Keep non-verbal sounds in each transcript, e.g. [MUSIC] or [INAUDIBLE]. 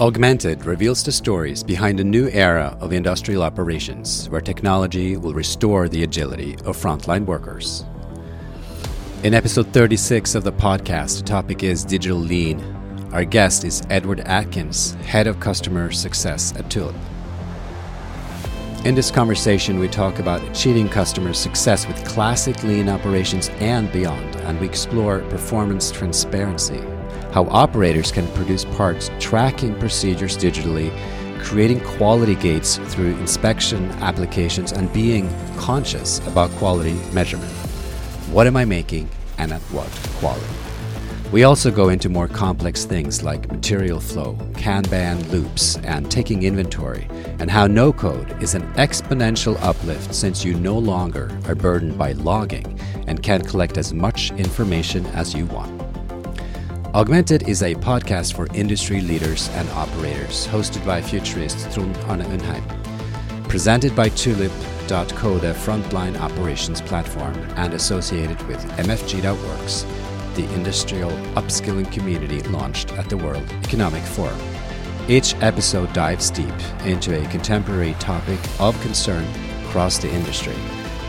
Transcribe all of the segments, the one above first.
Augmented reveals the stories behind a new era of industrial operations where technology will restore the agility of frontline workers. In episode 36 of the podcast, the topic is digital lean. Our guest is Edward Atkins, head of customer success at Tulip. In this conversation, we talk about achieving customer success with classic lean operations and beyond, and we explore performance transparency, how operators can produce parts tracking procedures digitally, creating quality gates through inspection applications, and being conscious about quality measurement. What am I making and at what quality? We also go into more complex things like material flow, Kanban loops, and taking inventory, and how no code is an exponential uplift since you no longer are burdened by logging and can collect as much information as you want. Augmented is a podcast for industry leaders and operators, hosted by futurist Trond Arne Undheim, presented by Tulip.co, the frontline operations platform, and associated with MFG.works the industrial upskilling community launched at the World Economic Forum. Each episode dives deep into a contemporary topic of concern across the industry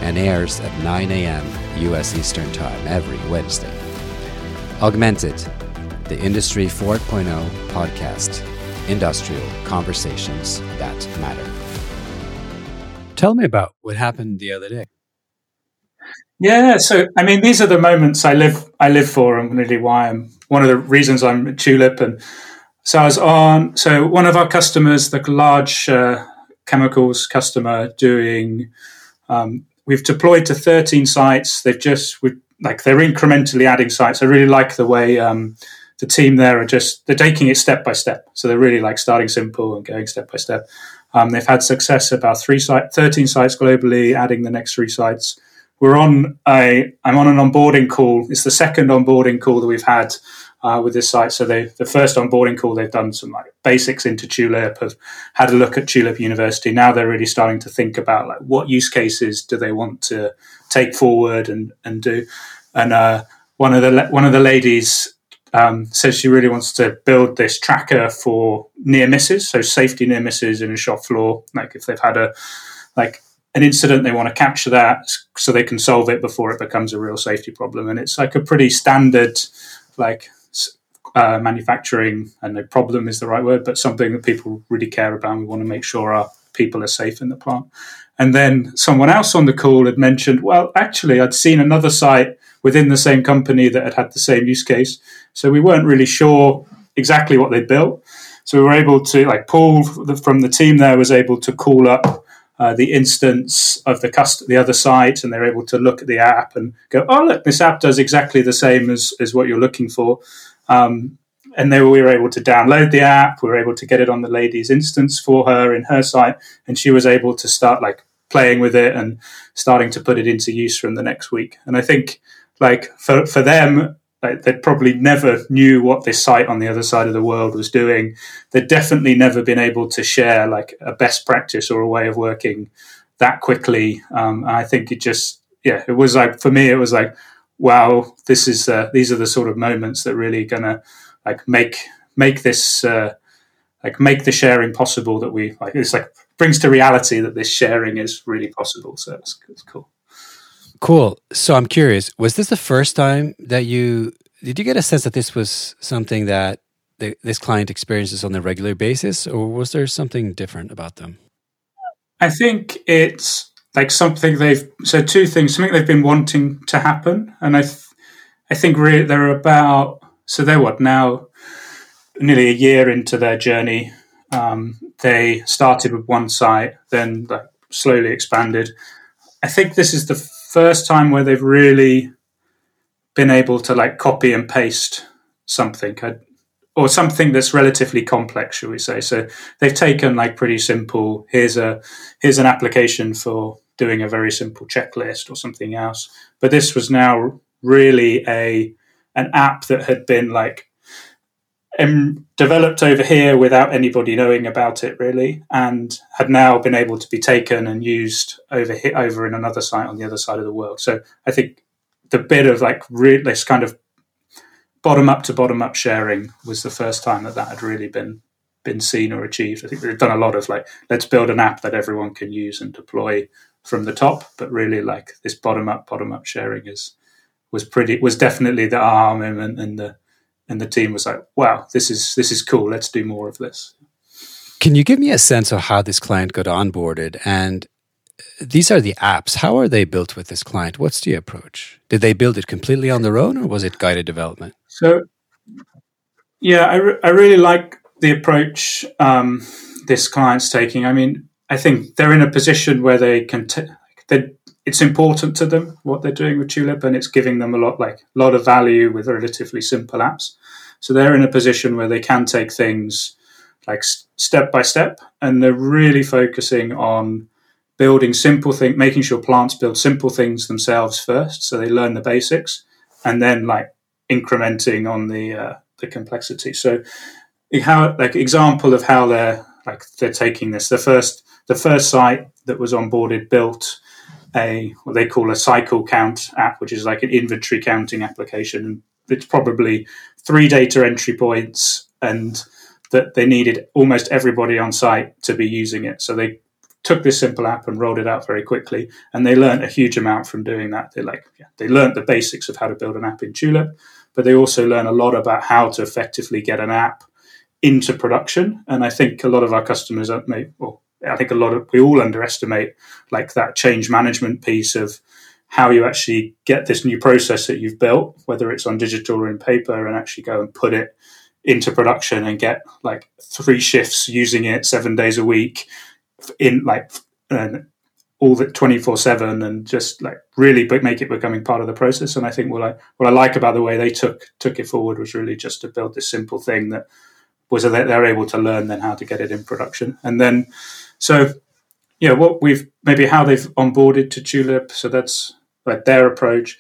and airs at 9 a.m. U.S. Eastern Time every Wednesday. Augmented, the Industry 4.0 podcast, industrial conversations that matter. Tell me about what happened the other day. Yeah, so I mean, these are the moments I live I live for, and really why I'm one of the reasons I'm at Tulip. And so I was on. So one of our customers, the large uh, chemicals customer, doing. Um, we've deployed to 13 sites. They've just we like they're incrementally adding sites. I really like the way um, the team there are just they're taking it step by step. So they're really like starting simple and going step by step. Um, they've had success about three site, 13 sites globally, adding the next three sites we're on a I'm on an onboarding call. It's the second onboarding call that we've had uh, with this site. So they the first onboarding call they've done some like basics into Tulip, have had a look at Tulip University. Now they're really starting to think about like what use cases do they want to take forward and and do. And uh, one of the one of the ladies um, says she really wants to build this tracker for near misses, so safety near misses in a shop floor. Like if they've had a like an incident, they want to capture that so they can solve it before it becomes a real safety problem. And it's like a pretty standard, like uh, manufacturing, and no problem is the right word, but something that people really care about. We want to make sure our people are safe in the plant. And then someone else on the call had mentioned, well, actually, I'd seen another site within the same company that had had the same use case. So we weren't really sure exactly what they built. So we were able to, like, Paul from the team there was able to call up uh, the instance of the cust- the other site, and they're able to look at the app and go, "Oh, look, this app does exactly the same as as what you're looking for." Um, and then we were able to download the app. We were able to get it on the lady's instance for her in her site, and she was able to start like playing with it and starting to put it into use from the next week. And I think like for for them, like they probably never knew what this site on the other side of the world was doing. They'd definitely never been able to share like a best practice or a way of working that quickly. Um, I think it just, yeah, it was like for me, it was like, wow, this is uh, these are the sort of moments that really gonna like make make this uh, like make the sharing possible that we like. It's like brings to reality that this sharing is really possible. So it's, it's cool. Cool. So I'm curious, was this the first time that you did you get a sense that this was something that the, this client experiences on a regular basis, or was there something different about them? I think it's like something they've so two things, something they've been wanting to happen, and I, th- I think really they're about so they're what now, nearly a year into their journey. Um, they started with one site, then like slowly expanded. I think this is the first time where they've really been able to like copy and paste something uh, or something that's relatively complex shall we say. So they've taken like pretty simple here's a here's an application for doing a very simple checklist or something else. But this was now really a an app that had been like developed over here without anybody knowing about it really, and had now been able to be taken and used over here, over in another site on the other side of the world. So I think the bit of like re- this kind of bottom up to bottom up sharing was the first time that that had really been been seen or achieved. I think they've done a lot of like, let's build an app that everyone can use and deploy from the top, but really like this bottom up, bottom up sharing is was pretty was definitely the aha moment, and the and the team was like, wow, this is this is cool. Let's do more of this. Can you give me a sense of how this client got onboarded? And these are the apps. How are they built with this client? What's the approach? Did they build it completely on their own, or was it guided development? So, yeah, I, re- I really like the approach um, this client's taking. I mean, I think they're in a position where they can. T- they, it's important to them what they're doing with Tulip, and it's giving them a lot, like a lot of value with relatively simple apps. So they're in a position where they can take things like step by step, and they're really focusing on building simple things, making sure plants build simple things themselves first, so they learn the basics, and then like incrementing on the uh, the complexity. So how like example of how they're like they're taking this. The first the first site that was onboarded built a what they call a cycle count app, which is like an inventory counting application. and It's probably three data entry points, and that they needed almost everybody on site to be using it. So they took this simple app and rolled it out very quickly, and they learned a huge amount from doing that. They like yeah, they learned the basics of how to build an app in Tulip, but they also learn a lot about how to effectively get an app into production. And I think a lot of our customers, may, well, I think a lot of we all underestimate like that change management piece of how you actually get this new process that you've built, whether it's on digital or in paper, and actually go and put it into production and get like three shifts using it seven days a week in like all the 24 7 and just like really make it becoming part of the process and i think what i what i like about the way they took took it forward was really just to build this simple thing that was that they're able to learn then how to get it in production and then so, yeah, what we've maybe how they've onboarded to Tulip. So that's like their approach.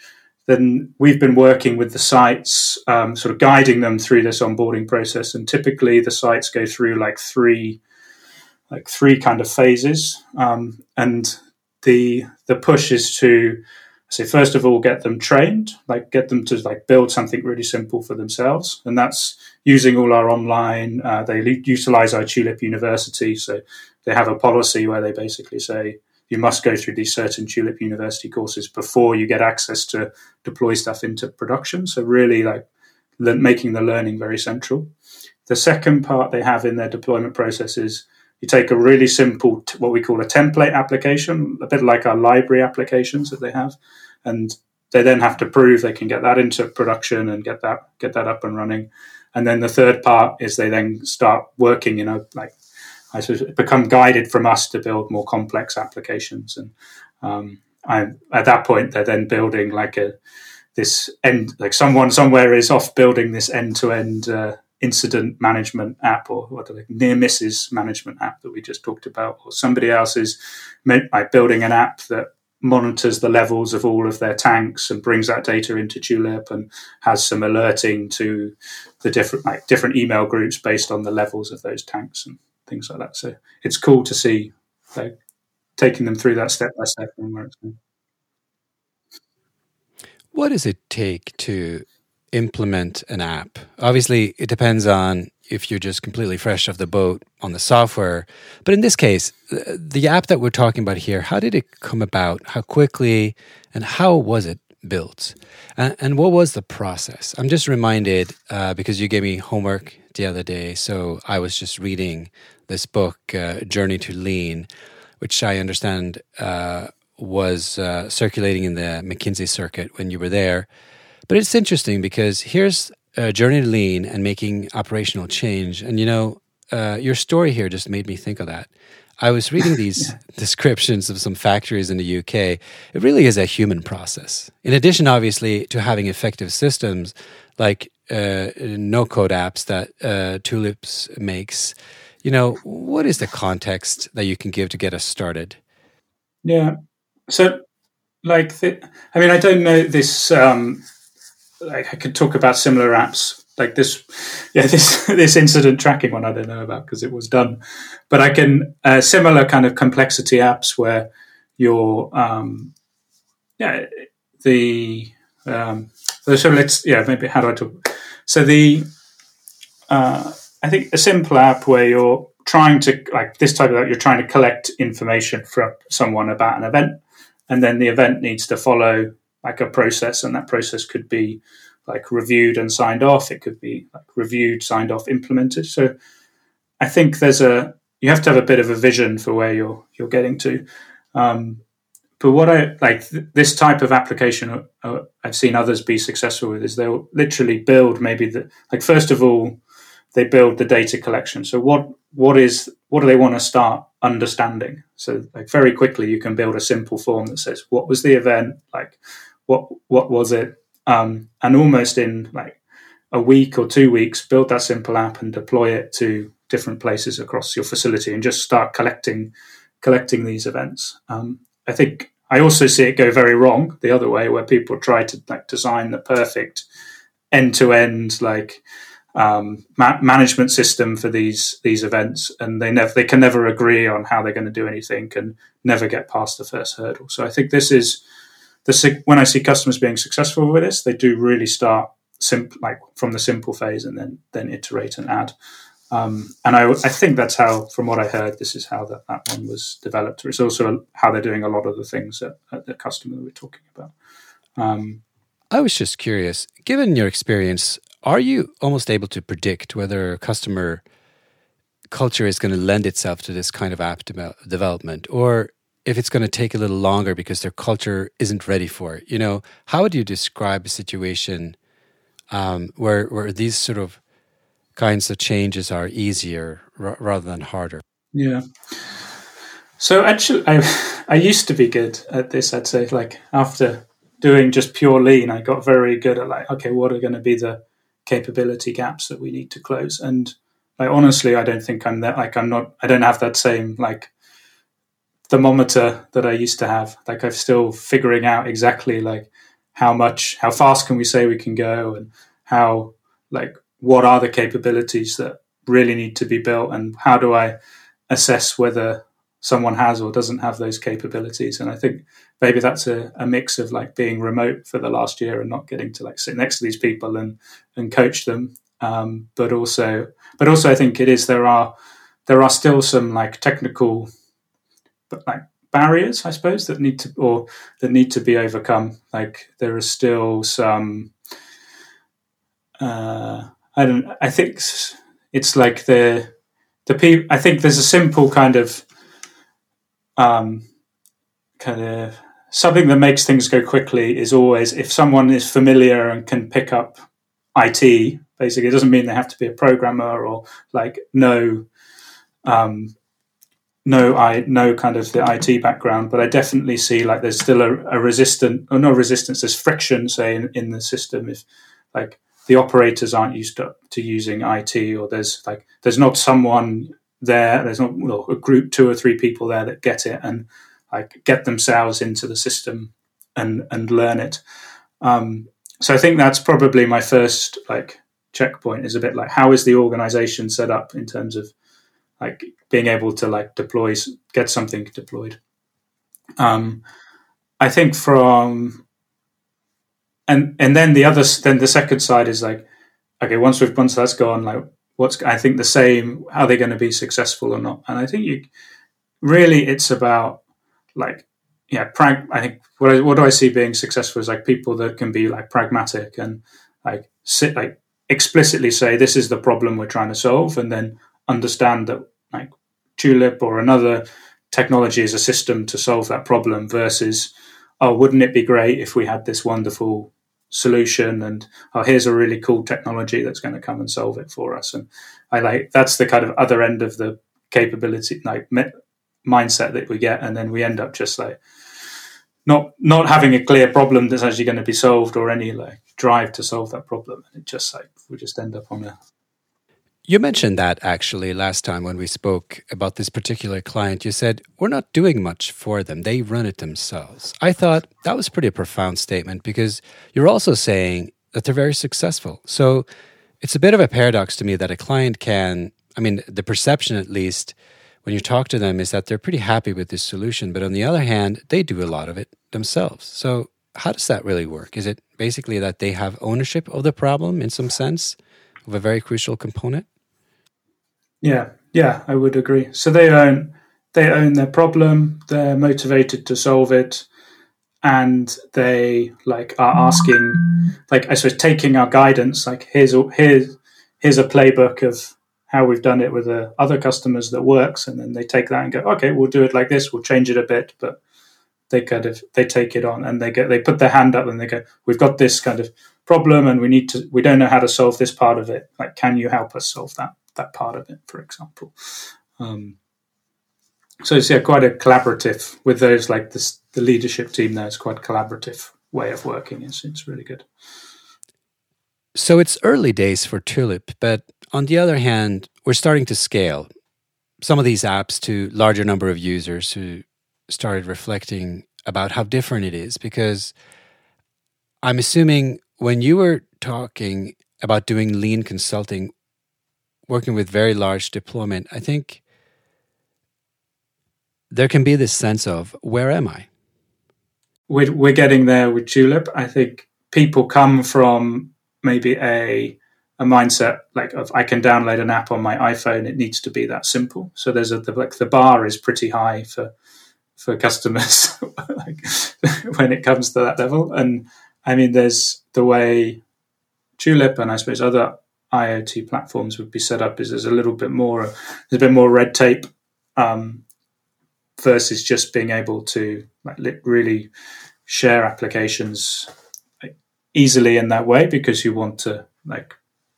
Then we've been working with the sites, um, sort of guiding them through this onboarding process. And typically, the sites go through like three, like three kind of phases. Um, and the the push is to say first of all get them trained like get them to like build something really simple for themselves and that's using all our online uh, they utilize our tulip university so they have a policy where they basically say you must go through these certain Tulip University courses before you get access to deploy stuff into production. So really, like le- making the learning very central. The second part they have in their deployment process is you take a really simple, t- what we call a template application, a bit like our library applications that they have, and they then have to prove they can get that into production and get that get that up and running. And then the third part is they then start working, you know, like I suppose, become guided from us to build more complex applications. And um, I, at that point, they're then building like a this end, like someone somewhere is off building this end to end incident management app or what are they, near misses management app that we just talked about, or somebody else is like building an app that monitors the levels of all of their tanks and brings that data into Tulip and has some alerting to the different like different email groups based on the levels of those tanks and things like that. So it's cool to see like taking them through that step by step and where it's going. What does it take to implement an app? Obviously, it depends on if you're just completely fresh off the boat on the software. But in this case, the app that we're talking about here, how did it come about? How quickly and how was it built? And, and what was the process? I'm just reminded uh, because you gave me homework the other day. So I was just reading this book, uh, Journey to Lean, which I understand uh, was uh, circulating in the McKinsey circuit when you were there. But it's interesting because here's a Journey to Lean and making operational change. And you know, uh, your story here just made me think of that. I was reading [LAUGHS] these descriptions of some factories in the UK. It really is a human process. In addition, obviously, to having effective systems like uh, no code apps that uh, Tulips makes, you know, what is the context that you can give to get us started? Yeah. So, like, the, I mean, I don't know this. Um, like, I could talk about similar apps like this [LAUGHS] yeah this this incident tracking one i don't know about because it was done but i can uh, similar kind of complexity apps where your um yeah the um so let's yeah maybe how do i talk so the uh I think a simple app where you're trying to like this type of app, you're trying to collect information from someone about an event, and then the event needs to follow like a process, and that process could be like reviewed and signed off. It could be like reviewed, signed off, implemented. So I think there's a you have to have a bit of a vision for where you're you're getting to. Um, but what I like th- this type of application uh, uh, I've seen others be successful with is they'll literally build maybe the like first of all they build the data collection. So what what is what do they want to start understanding? So like very quickly you can build a simple form that says what was the event like what what was it um, and almost in like a week or two weeks build that simple app and deploy it to different places across your facility and just start collecting collecting these events. Um, I think I also see it go very wrong the other way, where people try to like design the perfect end to end like um, ma- management system for these these events, and they never they can never agree on how they're going to do anything, and never get past the first hurdle. So I think this is the when I see customers being successful with this, they do really start simple like from the simple phase and then then iterate and add. Um, and I, I, think that's how, from what I heard, this is how that, that one was developed. It's also how they're doing a lot of the things at, at the customer that we're talking about. Um, I was just curious, given your experience, are you almost able to predict whether a customer culture is going to lend itself to this kind of app de- development or if it's going to take a little longer because their culture isn't ready for it? You know, how would you describe a situation um, where, where these sort of kinds of changes are easier r- rather than harder. Yeah. So actually, I I used to be good at this. I'd say like after doing just pure lean, I got very good at like okay, what are going to be the capability gaps that we need to close? And like honestly, I don't think I'm that like I'm not. I don't have that same like thermometer that I used to have. Like I'm still figuring out exactly like how much, how fast can we say we can go, and how like what are the capabilities that really need to be built and how do I assess whether someone has or doesn't have those capabilities. And I think maybe that's a, a, mix of like being remote for the last year and not getting to like sit next to these people and and coach them. Um, but also, but also, I think it is there are there are still some like technical, but like barriers, I suppose, that need to or that need to be overcome. Like there are still some. Uh, I don't. I think it's like the the people. I think there's a simple kind of um, kind of something that makes things go quickly is always if someone is familiar and can pick up IT. Basically, it doesn't mean they have to be a programmer or like no. Um, no, I no kind of the IT background, but I definitely see like there's still a, a resistant or no resistance. There's friction, say, in, in the system. If like the operators aren't used to, to using IT, or there's like there's not someone there. There's not well, a group, two or three people there that get it and like get themselves into the system and and learn it. Um, so I think that's probably my first like checkpoint is a bit like how is the organization set up in terms of like being able to like deploy get something deployed. Um, I think from and and then the other then the second side is like okay once we've once that's gone like what's i think the same are they going to be successful or not. And i think you really it's about like yeah prag i think what, I, what do i see being successful is like people that can be like pragmatic and like sit like explicitly say this is the problem we're trying to solve and then understand that like tulip or another technology is a system to solve that problem versus oh wouldn't it be great if we had this wonderful solution and oh here's a really cool technology that's going to come and solve it for us. And i like that's the kind of other end of the capability like me- mindset that we get and then we end up just like not not having a clear problem that's actually going to be solved or any like drive to solve that problem. And it just like we just end up on a you mentioned that actually last time when we spoke about this particular client. You said, We're not doing much for them, they run it themselves. I thought that was pretty a profound statement because you're also saying that they're very successful. So it's a bit of a paradox to me that a client can, I mean, the perception at least when you talk to them is that they're pretty happy with this solution. But on the other hand, they do a lot of it themselves. So how does that really work? Is it basically that they have ownership of the problem in some sense of a very crucial component? Yeah, yeah, I would agree. So they own they own their problem. They're motivated to solve it, and they like are asking, like I suppose, taking our guidance. Like here's here's here's a playbook of how we've done it with the other customers that works, and then they take that and go, okay, we'll do it like this. We'll change it a bit, but they kind of they take it on and they get they put their hand up and they go, we've got this kind of problem and we need to we don't know how to solve this part of it. Like, can you help us solve that that part of it, for example? Um, so it's yeah, quite a collaborative with those like the leadership team there. It's quite a collaborative way of working. It's it's really good. So it's early days for Tulip, but on the other hand, we're starting to scale some of these apps to larger number of users who started reflecting about how different it is because I'm assuming when you were talking about doing lean consulting, working with very large deployment, I think there can be this sense of where am I? We're, we're getting there with Tulip. I think people come from maybe a a mindset like of I can download an app on my iPhone. It needs to be that simple. So there's a the, like the bar is pretty high for for customers [LAUGHS] like, [LAUGHS] when it comes to that level. And I mean, there's the way Tulip and I suppose other IoT platforms would be set up is there's a little bit more there's a bit more red tape um, versus just being able to like really share applications easily in that way because you want to like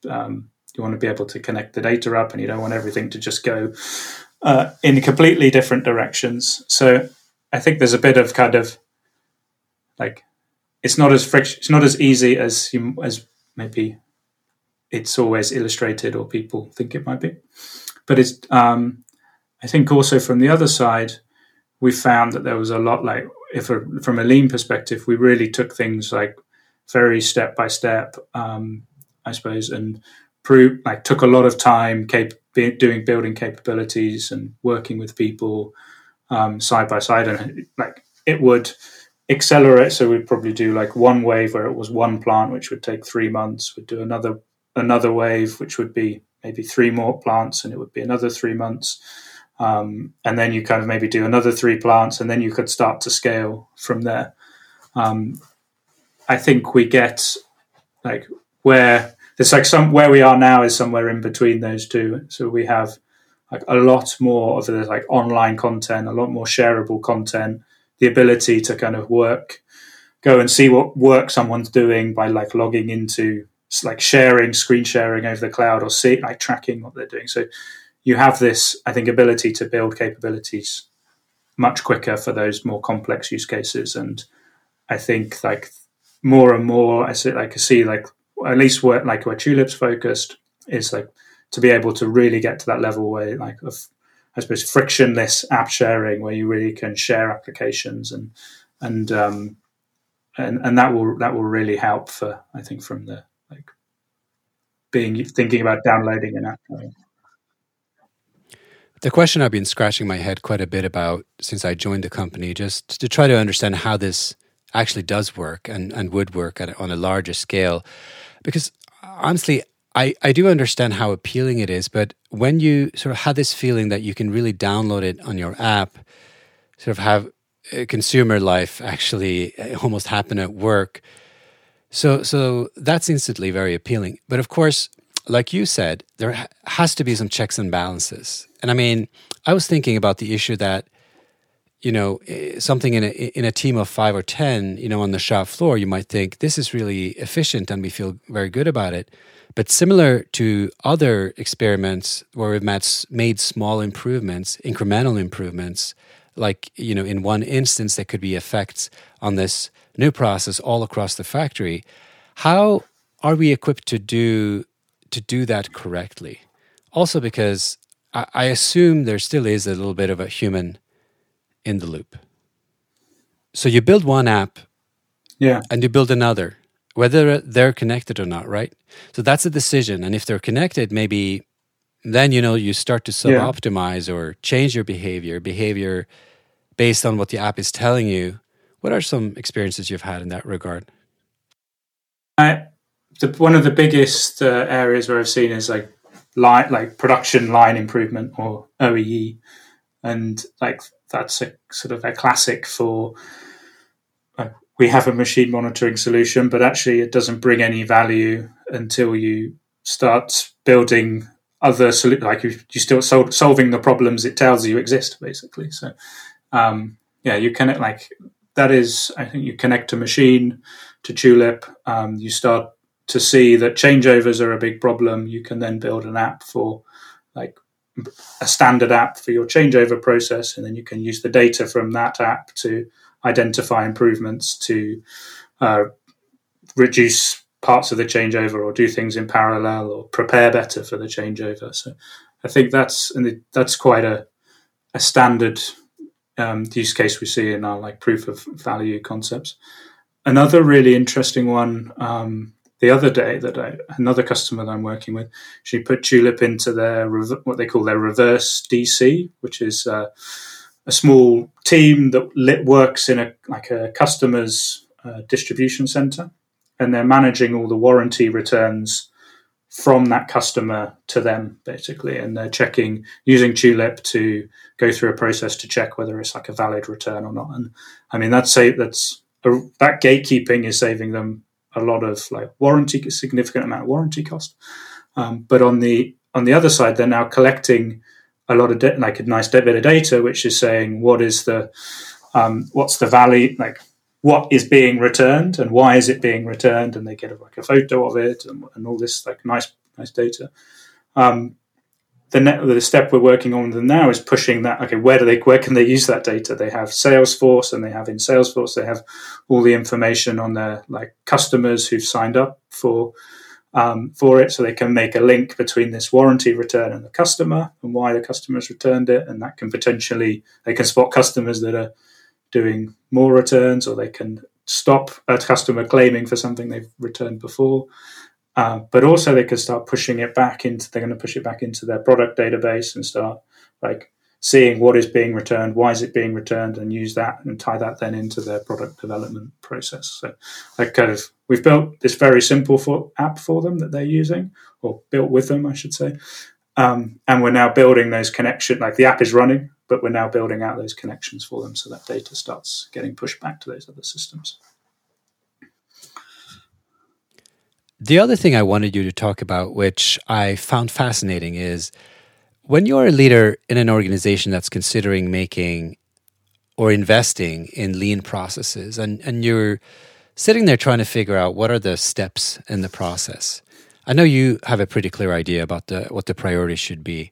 um, you want to be able to connect the data up and you don't want everything to just go uh, in completely different directions. So I think there's a bit of kind of like it's not as friction, it's not as easy as you, as maybe it's always illustrated or people think it might be. But it's um, I think also from the other side, we found that there was a lot like if a, from a lean perspective, we really took things like very step by step, um, I suppose, and prove like took a lot of time cap- doing building capabilities and working with people um, side by side, and like it would accelerate. So we'd probably do like one wave where it was one plant, which would take three months. We'd do another another wave, which would be maybe three more plants, and it would be another three months. Um, and then you kind of maybe do another three plants, and then you could start to scale from there. Um, I think we get like where it's like some where we are now is somewhere in between those two. So we have like a lot more of the like online content, a lot more shareable content, the ability to kind of work, go and see what work someone's doing by like logging into like sharing, screen sharing over the cloud or see like tracking what they're doing. So you have this, I think, ability to build capabilities much quicker for those more complex use cases. And I think like more and more, I see like I see like at least where like where Tulip's focused is like to be able to really get to that level where like of I suppose frictionless app sharing where you really can share applications and and um, and and that will that will really help for I think from the being thinking about downloading an app. The question I've been scratching my head quite a bit about since I joined the company, just to try to understand how this actually does work and, and would work at, on a larger scale. Because honestly, I, I do understand how appealing it is, but when you sort of have this feeling that you can really download it on your app, sort of have a consumer life actually uh, almost happen at work. So so that's instantly very appealing. But of course, like you said, there has to be some checks and balances. And I mean, I was thinking about the issue that you know eh, something in a in a team of five or ten, you know, on the shop floor, you might think this is really efficient and we feel very good about it. But similar to other experiments where we've made small improvements, incremental improvements, like you know, in one instance, there could be effects on this new process all across the factory. How are we equipped to do to do that correctly? Also, because I, I assume there still is a little bit of a human in the loop. So you build one app, yeah, and you build another, whether they're connected or not, right? So that's a decision. And if they're connected, maybe then you know you start to sub optimize yeah. or change your behavior, behavior based on what the app is telling you. What are some experiences you've had in that regard? I, the, one of the biggest uh, areas where I've seen is like line like production line improvement or OEE, and like that's a sort of a classic for. We have a machine monitoring solution, but actually it doesn't bring any value until you start building other like you, still sol- solving the problems it tells you exist basically. So um, yeah, you connect like that is I think you connect a machine to Tulip. Um, you start to see that changeovers are a big problem. You can then build an app for like a standard app for your changeover process, and then you can use the data from that app to identify improvements to uh, reduce parts of the changeover or do things in parallel or prepare better for the changeover. So I think that's and that's quite a, a standard um, use case we see in our like proof of value concepts. Another really interesting one um, the other day that I, another customer that I'm working with, she put Tulip into their what they call their reverse DC, which is uh, a small team that works in a like a customer's uh, distribution center, and they're managing all the warranty returns from that customer to them basically. And they're checking using tulip to go through a process to check whether it's like a valid return or not. And i mean that's say that's a, that gatekeeping is saving them a lot of like warranty significant amount of warranty cost. Um, but on the on the other side they're now collecting a lot of de- like a nice bit of data which is saying what is the um, what's the value like what is being returned and why is it being returned, and they get a, like a photo of it and, and all this like nice nice data. Um, the, net, the step we're working on them now is pushing that. Okay, where do they where can they use that data? They have Salesforce, and they have in Salesforce they have all the information on their like customers who've signed up for um, for it, so they can make a link between this warranty return and the customer and why the customer's returned it, and that can potentially they can spot customers that are doing more returns, or they can stop a customer claiming for something they've returned before. Uh, but also, they can start pushing it back into. They're going to push it back into their product database and start like seeing what is being returned, why is it being returned, and use that and tie that then into their product development process. So, like, kind of, we've built this very simple for, app for them that they're using, or built with them, I should say. Um, and we're now building those connection. Like the app is running, but we're now building out those connections for them so that data starts getting pushed back to those other systems. The other thing I wanted you to talk about, which I found fascinating, is when you're a leader in an organization that's considering making or investing in lean processes and, and you're sitting there trying to figure out what are the steps in the process. I know you have a pretty clear idea about the, what the priorities should be.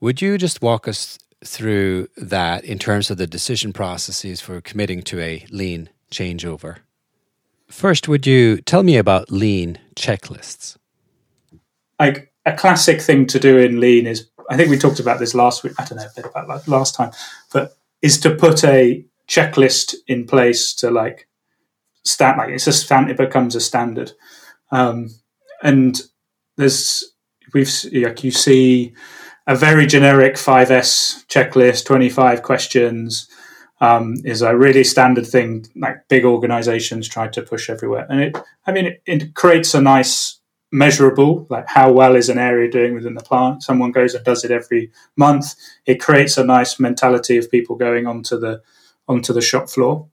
Would you just walk us through that in terms of the decision processes for committing to a lean changeover. First, would you tell me about lean checklists? Like a classic thing to do in lean is, I think we talked about this last week. I don't know a bit about that last time, but is to put a checklist in place to like stat like it's a stand. It becomes a standard, um, and there's we've like you see a very generic 5S checklist, 25 questions, um, is a really standard thing like big organizations try to push everywhere. And it, I mean, it, it, creates a nice measurable, like how well is an area doing within the plant. Someone goes and does it every month. It creates a nice mentality of people going onto the onto the shop floor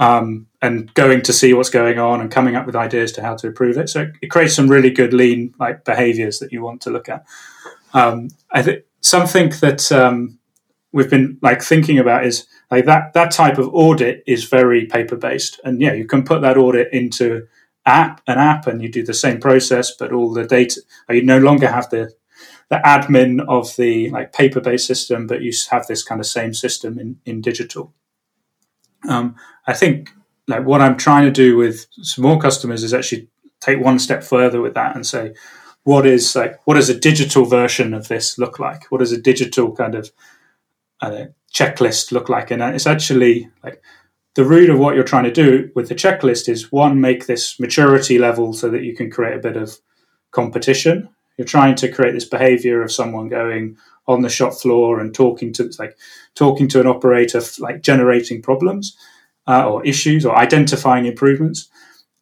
um, and going to see what's going on and coming up with ideas to how to improve it. So it, it creates some really good lean like behaviors that you want to look at. Um, I think something that um, we've been like thinking about is like that that type of audit is very paper based, and yeah, you can put that audit into app an app, and you do the same process, but all the data you no longer have the the admin of the like paper based system, but you have this kind of same system in in digital. Um, I think like what I'm trying to do with small customers is actually take one step further with that and say, what is like what does a digital version of this look like? What does a digital kind of uh, checklist look like? And it's actually like the root of what you're trying to do with the checklist is one, make this maturity level so that you can create a bit of competition. You're trying to create this behavior of someone going on the shop floor and talking to like talking to an operator, like generating problems uh, or issues or identifying improvements,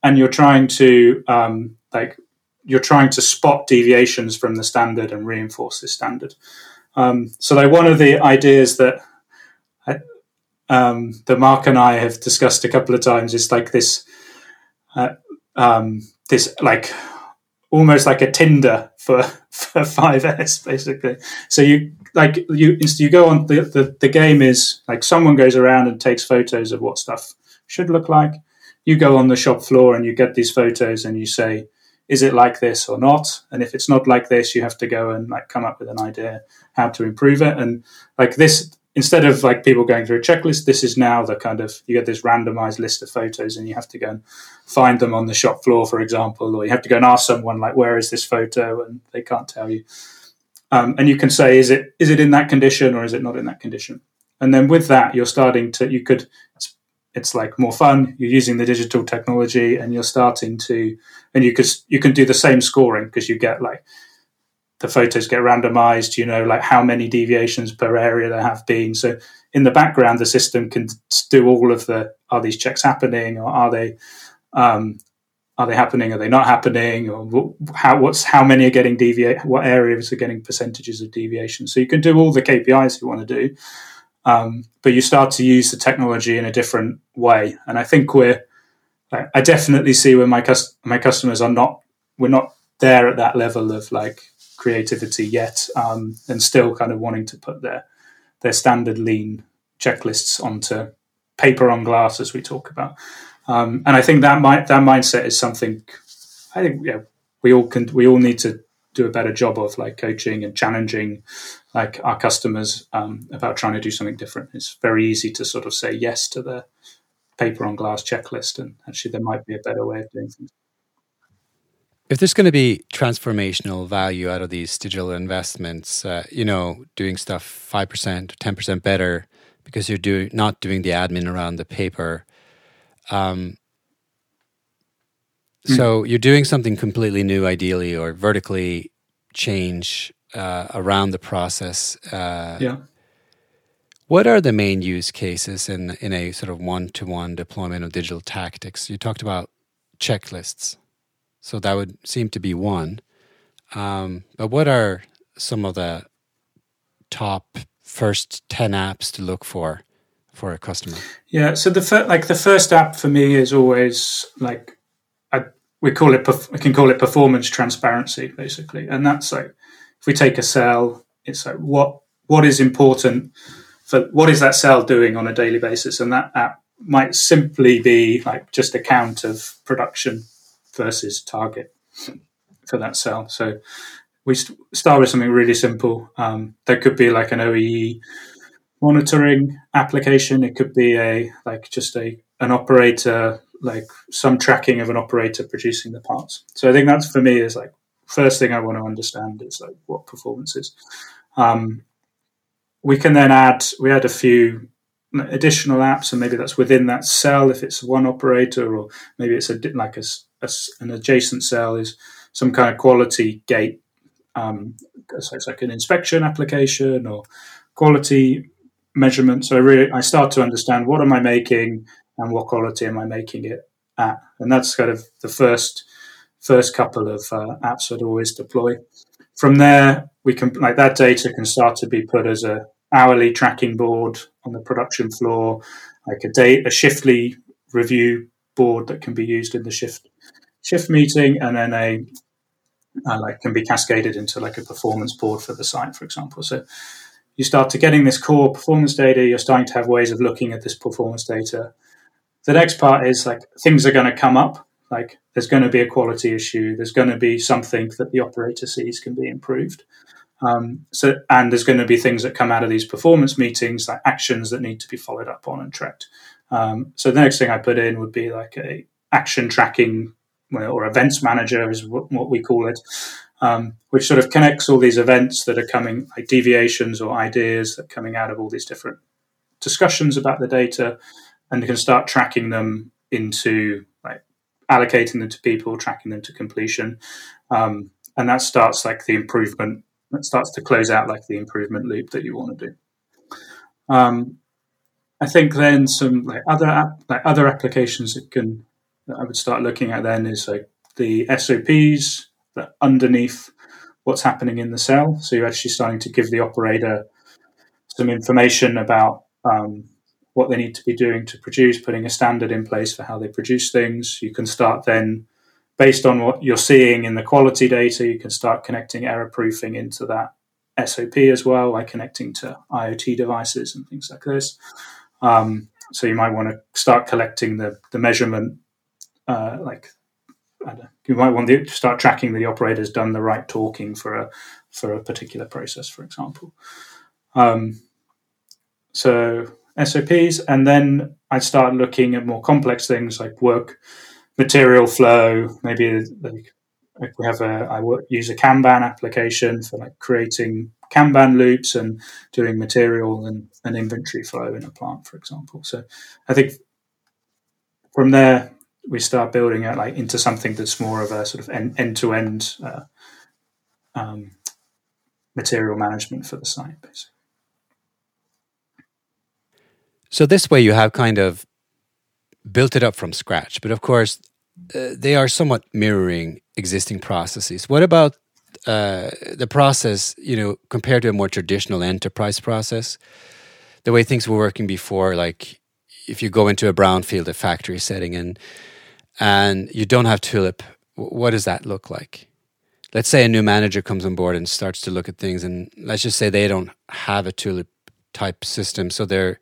and you're trying to um, like you're trying to spot deviations from the standard and reinforce this standard. Um, so, like one of the ideas that I, um, that Mark and I have discussed a couple of times is like this, uh, um, this like almost like a Tinder for [LAUGHS] for 5S basically. So you like you you go on the, the the game is like someone goes around and takes photos of what stuff should look like. You go on the shop floor and you get these photos and you say is it like this or not? And if it's not like this, you have to go and like come up with an idea how to improve it. And like this, instead of like people going through a checklist, this is now the kind of you get this randomized list of photos, and you have to go and find them on the shop floor, for example, or you have to go and ask someone like, "Where is this photo?" and they can't tell you. Um, and you can say, "Is it is it in that condition or is it not in that condition?" And then with that, you're starting to you could it's like more fun. You're using the digital technology, and you're starting to, and you could you can do the same scoring because you get like the photos get randomized. You know, like how many deviations per area there have been. So in the background, the system can do all of the are these checks happening or are they um, are they happening? Are they not happening? Or how what's how many are getting deviate? What areas are getting percentages of deviation? So you can do all the KPIs you want to do um, but you start to use the technology in a different way. And I think we're, I definitely see where my my customers are not, we're not there at that level of like creativity yet, um, and still kind of wanting to put their their standard lean checklists onto paper on glass, as we talk about. Um, and I think that might that mindset is something I think yeah, we all can we all need to do a better job of like coaching and challenging like our customers um, about trying to do something different. It's very easy to sort of say yes to the paper on glass checklist, and actually there might be a better way of doing things. If there's going to be transformational value out of these digital investments, uh, you know, doing stuff five percent, ten percent better because you're doing not doing the admin around the paper. Um, mm. So you're doing something completely new, ideally, or vertically change uh, around the process. Uh, yeah. What are the main use cases in in a sort of one to one deployment of digital tactics? You talked about checklists, so that would seem to be one. Um, but what are some of the top first ten apps to look for for a customer? Yeah, so the fir- like the first app for me is always like I, we call it we can call it performance transparency basically, and that's like if we take a cell, it's like what what is important for what is that cell doing on a daily basis, and that app might simply be like just a count of production versus target for that cell. So we st- start with something really simple. Um, there could be like an OEE monitoring application. It could be a like just a an operator like some tracking of an operator producing the parts. So I think that's for me is like first thing I want to understand is like what performance is. Um, we can then add we add a few additional apps, and maybe that's within that cell if it's one operator, or maybe it's a like a, a an adjacent cell is some kind of quality gate. Um, so it's like an inspection application or quality measurement. So I really I start to understand what am I making and what quality am I making it at, and that's kind of the first first couple of uh, apps I'd always deploy. From there, we can like that data can start to be put as a hourly tracking board on the production floor, like a day a shiftly review board that can be used in the shift shift meeting, and then a uh, like can be cascaded into like a performance board for the site, for example. So you start to getting this core performance data. You're starting to have ways of looking at this performance data. The next part is like things are going to come up like there's going to be a quality issue. There's going to be something that the operator sees can be improved. Um, so, and there's going to be things that come out of these performance meetings, like actions that need to be followed up on and tracked. Um, so the next thing I put in would be like a action tracking or events manager is what we call it, um, which sort of connects all these events that are coming, like deviations or ideas that are coming out of all these different discussions about the data, and you can start tracking them into allocating them to people, tracking them to completion, um, and that starts like the improvement. That starts to close out like the improvement loop that you want to do. Um, I think then some like other like other applications that can that I would start looking at then is like the SOPs that underneath what's happening in the cell. So you're actually starting to give the operator some information about um, what they need to be doing to produce, putting a standard in place for how they produce things. You can start then, based on what you're seeing in the quality data, you can start connecting error proofing into that SOP as well, like connecting to IoT devices and things like this. Um, so you might want to start collecting the, the measurement, uh, like you might want to start tracking that the operator's done the right torquing for a for a particular process, for example. Um, so SOPs, and then I start looking at more complex things like work material flow. Maybe like, like we have a I work, use a Kanban application for like creating Kanban loops and doing material and, and inventory flow in a plant, for example. So I think from there we start building it like into something that's more of a sort of end to end material management for the site, basically. So this way, you have kind of built it up from scratch, but of course, uh, they are somewhat mirroring existing processes. What about uh, the process? You know, compared to a more traditional enterprise process, the way things were working before, like if you go into a brownfield, a factory setting, and and you don't have Tulip, what does that look like? Let's say a new manager comes on board and starts to look at things, and let's just say they don't have a Tulip type system, so they're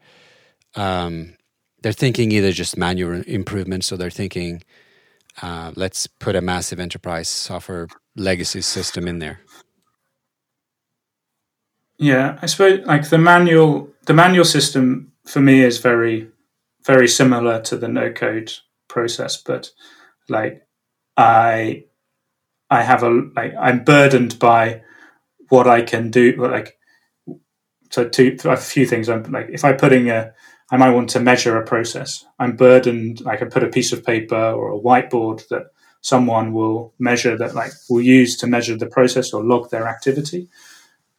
um, they're thinking either just manual improvements, so they're thinking, uh, let's put a massive enterprise software legacy system in there. Yeah, I suppose like the manual the manual system for me is very very similar to the no code process, but like I I have a like I'm burdened by what I can do. Like so, two a few things. I'm like if I'm putting a I might want to measure a process. I'm burdened. I I put a piece of paper or a whiteboard that someone will measure that like will use to measure the process or log their activity,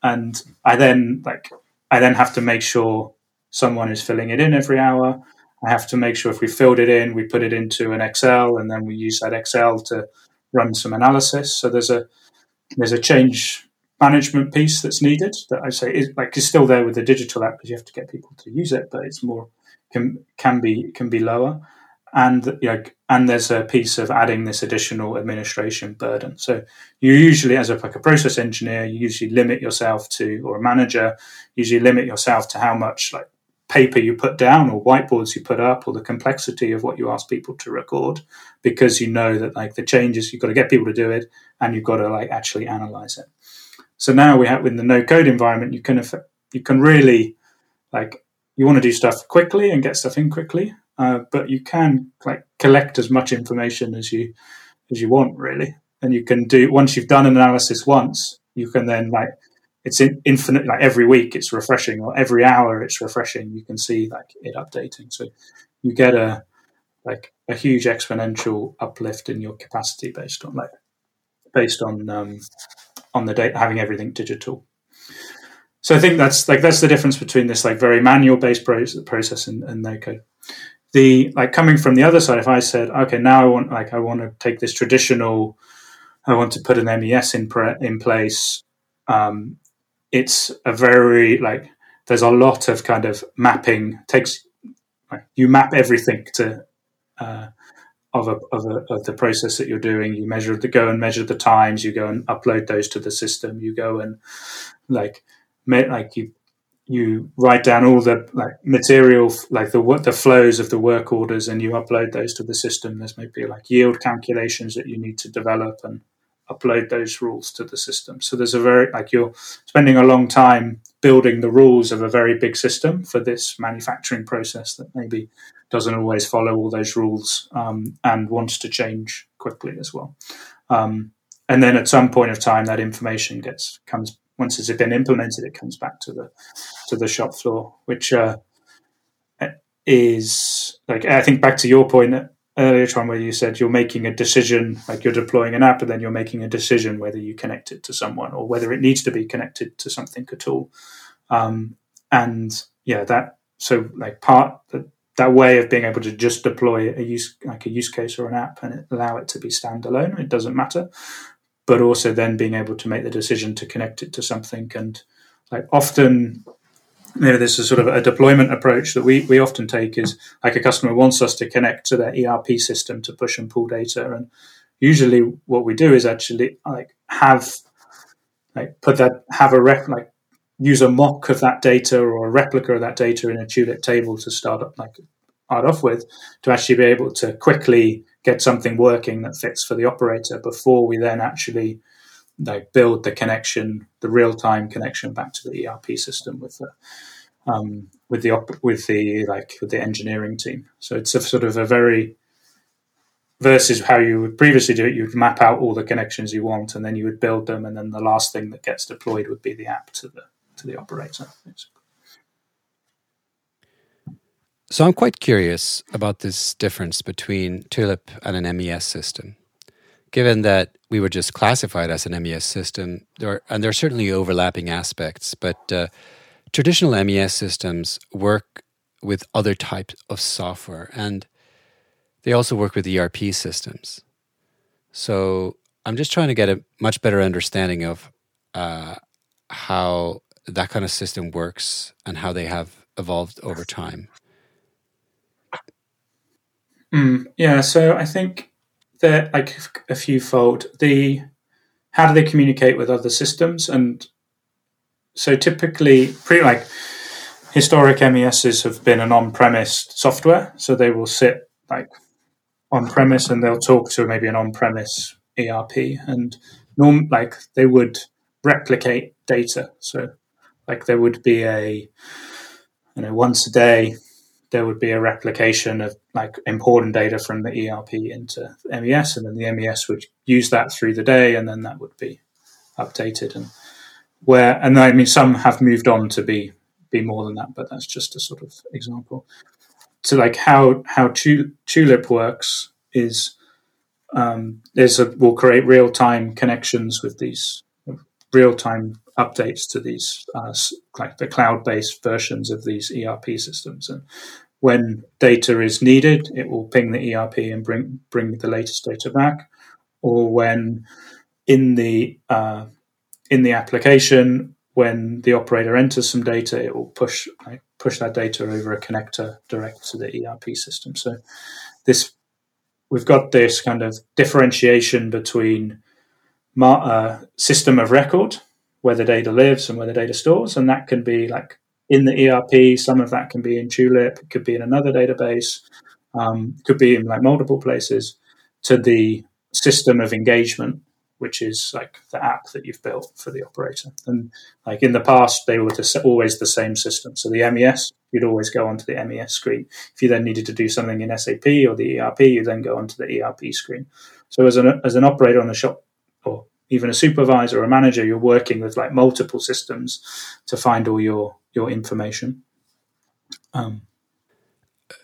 and I then like I then have to make sure someone is filling it in every hour. I have to make sure if we filled it in, we put it into an Excel, and then we use that Excel to run some analysis. So there's a there's a change management piece that's needed that I say is like is still there with the digital app because you have to get people to use it, but it's more can can be can be lower. And you know, and there's a piece of adding this additional administration burden. So you usually, as a like a process engineer, you usually limit yourself to, or a manager, usually limit yourself to how much like paper you put down or whiteboards you put up or the complexity of what you ask people to record because you know that like the changes you've got to get people to do it and you've got to like actually analyze it so now we have in the no code environment you can you can really like you want to do stuff quickly and get stuff in quickly uh, but you can like collect as much information as you as you want really. And you can do once you've done an analysis once you can then like it's in, infinite like every week it's refreshing or every hour it's refreshing you can see like it updating. So you get a like a huge exponential uplift in your capacity based on like based on um, on the data having everything digital. So i think that's like that's the difference between this like very manual based process and, and no code the like coming from the other side if i said okay now i want like i want to take this traditional i want to put an mes in pre- in place um, it's a very like there's a lot of kind of mapping. Takes like, you map everything to uh, of a, of, a, of the process that you're doing you measure the go and measure the times you go and upload those to the system you go and like like you you write down all the like material like the what the flows of the work orders and you upload those to the system there's maybe like yield calculations that you need to develop and upload those rules to the system. So there's a very like you're spending a long time building the rules of a very big system for this manufacturing process that maybe doesn't always follow all those rules um, and wants to change quickly as well. Um, and then at some point of time, that information gets comes once it's been implemented, it comes back to the to the shop floor, which uh, is like I think back to your point earlier, Trond, where you said you're making a decision, like you're deploying an app, and then you're making a decision whether you connect it to someone or whether it needs to be connected to something at all. Um, and yeah, that so like part that, that way of being able to just deploy a use like a use case or an app and allow it to be standalone. It doesn't matter, but also then being able to make the decision to connect it to something. And like often, you know, this is sort of a deployment approach that we, we often take is like a customer wants us to connect to their ERP system to push and pull data. And usually what we do is actually like have like put that have a rep like use a mock of that data or a replica of that data in a tulip table to start up like start off with to actually be able to quickly get something working that fits for the operator before we then actually like build the connection, the real time connection back to the ERP system with the um, with the op- with the like with the engineering team. So it's a sort of a very versus how you would previously do it. You'd map out all the connections you want, and then you would build them, and then the last thing that gets deployed would be the app to the to the operator. So I'm quite curious about this difference between Tulip and an MES system. Given that we were just classified as an MES system, there are, and there are certainly overlapping aspects, but uh, traditional MES systems work with other types of software and they also work with ERP systems. So I'm just trying to get a much better understanding of uh, how that kind of system works and how they have evolved over time. Mm, yeah, so I think they're like a few fold. The how do they communicate with other systems? And so typically, pretty like historic MESs have been an on-premise software, so they will sit like on-premise and they'll talk to maybe an on-premise ERP, and norm like they would replicate data. So like there would be a you know once a day there would be a replication of like important data from the ERP into MES, and then the MES would use that through the day, and then that would be updated. And where, and I mean, some have moved on to be be more than that, but that's just a sort of example. So, like how how Tulip works is um, there's a we'll create real time connections with these real time updates to these uh, like the cloud based versions of these ERP systems, and when data is needed, it will ping the ERP and bring bring the latest data back. Or when in the uh, in the application, when the operator enters some data, it will push like, push that data over a connector direct to the ERP system. So this we've got this kind of differentiation between uh, system of record where the data lives and where the data stores, and that can be like in the ERP. Some of that can be in Tulip, it could be in another database, um, could be in like multiple places. To the system of engagement, which is like the app that you've built for the operator. And like in the past, they were the, always the same system. So the MES, you'd always go onto the MES screen. If you then needed to do something in SAP or the ERP, you then go onto the ERP screen. So as an as an operator on the shop even a supervisor or a manager, you're working with like multiple systems to find all your your information. Um,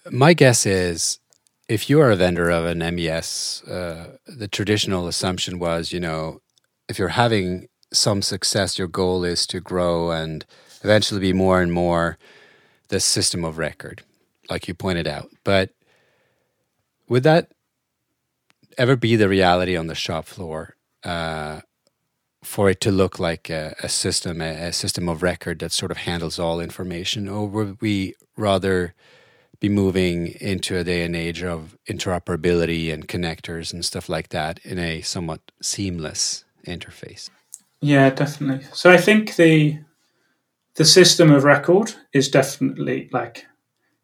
My guess is if you are a vendor of an MES, uh, the traditional assumption was, you know, if you're having some success, your goal is to grow and eventually be more and more the system of record, like you pointed out. But would that ever be the reality on the shop floor? Uh, for it to look like a, a system, a, a, system of record that sort of handles all information, or would we rather be moving into a day and age of interoperability and connectors and stuff like that in a somewhat seamless interface? Yeah, definitely. So I think the the system of record is definitely like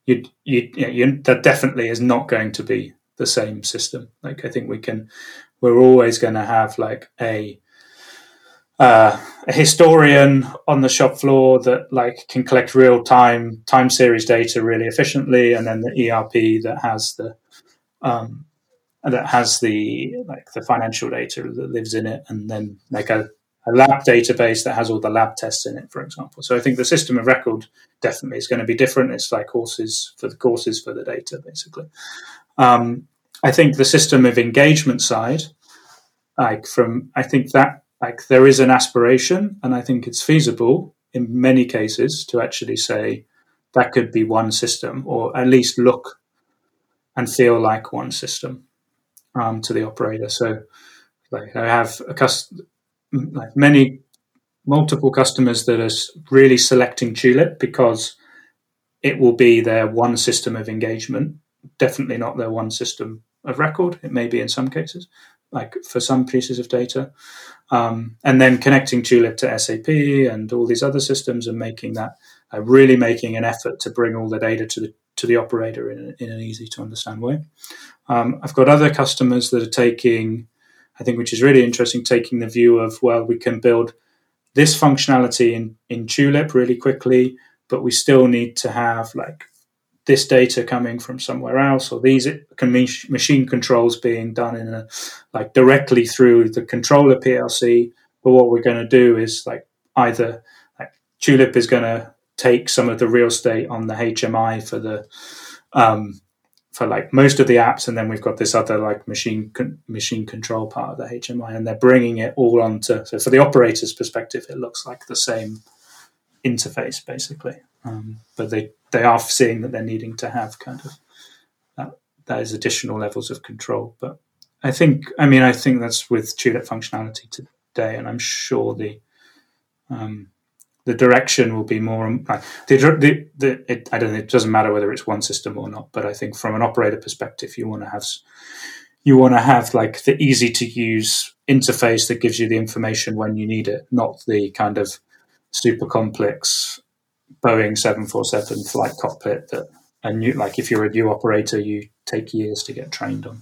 you you, yeah, you that definitely is not going to be the same system. Like I think we can we're always going to have like a uh, a historian on the shop floor that like can collect real time time series data really efficiently, and then the ERP that has the um, that has the like the financial data that lives in it, and then like a, a lab database that has all the lab tests in it, for example. So I think the system of record definitely is going to be different. It's like courses for the courses for the data, basically. Um, I think the system of engagement side, like from I think that like there is an aspiration, and I think it's feasible in many cases to actually say that could be one system, or at least look and feel like one system um, to the operator. So Like I have a cust- like many multiple customers that are really selecting Tulip because it will be their one system of engagement. Definitely not their one system of record. It may be in some cases, like for some pieces of data. Um, and then connecting Tulip to SAP and all these other systems and making that uh, really making an effort to bring all the data to the to the operator in, in an easy to understand way. Um, I've got other customers that are taking, I think, which is really interesting, taking the view of well, we can build this functionality in in Tulip really quickly, but we still need to have like this data coming from somewhere else or these machine controls being done in a like directly through the controller PLC. But what we're going to do is like either like Tulip is going to take some of the real estate on the HMI for the um, for like most of the apps, and then we've got this other like machine con- machine control part of the HMI, and they're bringing it all onto. So for the operator's perspective, it looks like the same interface basically, um, but they they are seeing that they're needing to have kind of that, those additional levels of control. But I think, I mean, I think that's with Tulip functionality today, and I'm sure the um, the direction will be more. The, the, the, it, I don't. It doesn't matter whether it's one system or not, but I think from an operator perspective, you want to have you want to have like the easy to use interface that gives you the information when you need it, not the kind of super complex Boeing 747 flight cockpit that a new, like if you're a new operator, you take years to get trained on.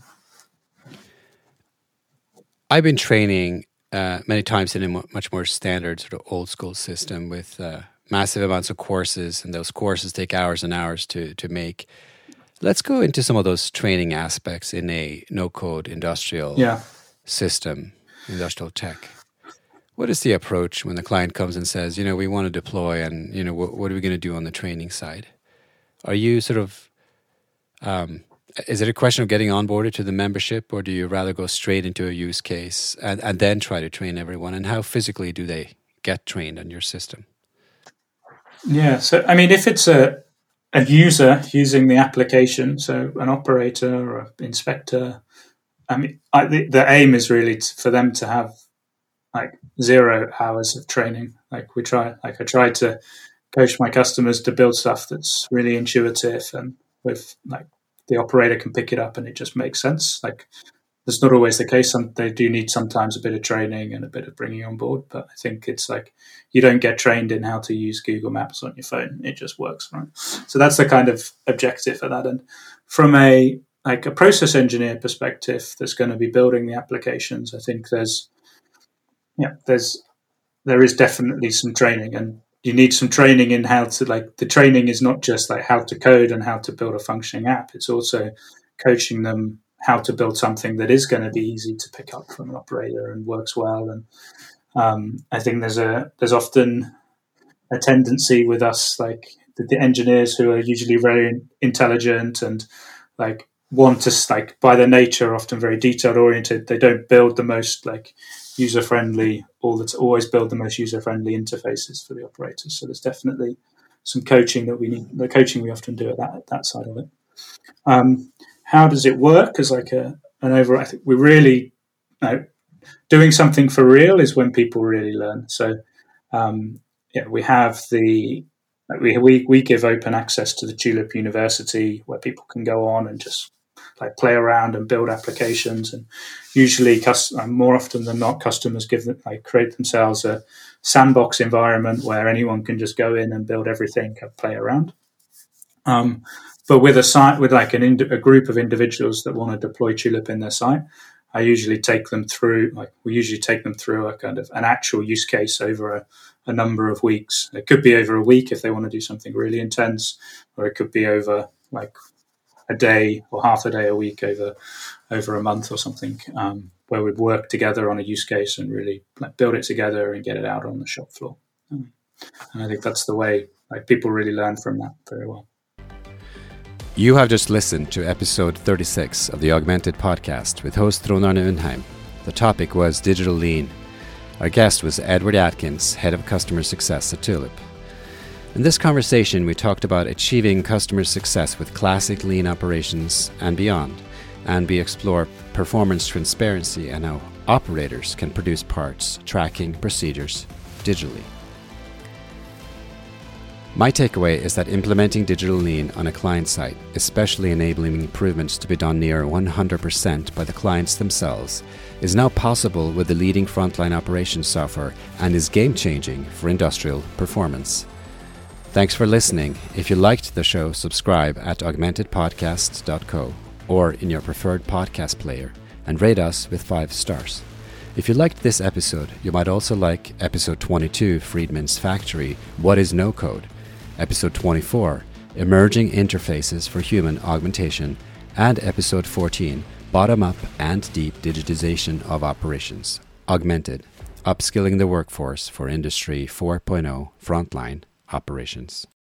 I've been training uh, many times in a much more standard sort of old school system with uh, massive amounts of courses, and those courses take hours and hours to to make. Let's go into some of those training aspects in a no code industrial yeah. system, industrial tech. What is the approach when the client comes and says, you know, we want to deploy, and you know, what, what are we going to do on the training side? Are you sort of um, is it a question of getting onboarded to the membership, or do you rather go straight into a use case and, and then try to train everyone? And how physically do they get trained on your system? Yeah, so I mean, if it's a a user using the application, so an operator or an inspector, I mean, I, the, the aim is really for them to have like zero hours of training. Like we try, like I try to coach my customers to build stuff that's really intuitive and with like the operator can pick it up and it just makes sense. Like that's not always the case. Some, they do need sometimes a bit of training and a bit of bringing on board. But I think it's like you don't get trained in how to use Google Maps on your phone. It just works, right? So that's the kind of objective for that. And from a like a process engineer perspective, that's going to be building the applications. I think there's yeah, there's there is definitely some training, and you need some training in how to like the training is not just like how to code and how to build a functioning app. It's also coaching them how to build something that is going to be easy to pick up from an operator and works well. And um, I think there's a there's often a tendency with us like the, the engineers who are usually very intelligent and like want to like by their nature often very detail oriented they don't build the most like user friendly all that always build the most user friendly interfaces for the operators. So there's definitely some coaching that we need the coaching we often do at that that side of it. Um, how does it work? As like a an over i think we really you know, doing something for real is when people really learn. So um, yeah we have the we, we, we give open access to the Tulip University where people can go on and just like play around and build applications. And usually, uh, more often than not, customers give them, like create themselves a sandbox environment where anyone can just go in and build everything and play around. Um, but with a site, with like an ind- a group of individuals that want to deploy Tulip in their site, I usually take them through, like we usually take them through a kind of an actual use case over a, a number of weeks. It could be over a week if they want to do something really intense, or it could be over like a day or half a day a week over over a month or something, um, where we'd work together on a use case and really build it together and get it out on the shop floor. Um, and I think that's the way like people really learn from that very well. You have just listened to episode 36 of the Augmented Podcast with host Trond Undheim. The topic was digital lean. Our guest was Edward Atkins, head of customer success at Tulip. In this conversation, we talked about achieving customer success with classic lean operations and beyond, and we explore performance transparency and how operators can produce parts tracking procedures digitally. My takeaway is that implementing digital lean on a client site, especially enabling improvements to be done near 100% by the clients themselves, is now possible with the leading frontline operations software and is game changing for industrial performance. Thanks for listening. If you liked the show, subscribe at augmentedpodcasts.co or in your preferred podcast player and rate us with five stars. If you liked this episode, you might also like episode 22, Friedman's Factory What is No Code? Episode 24, Emerging Interfaces for Human Augmentation, and Episode 14, Bottom Up and Deep Digitization of Operations, Augmented, Upskilling the Workforce for Industry 4.0 Frontline Operations.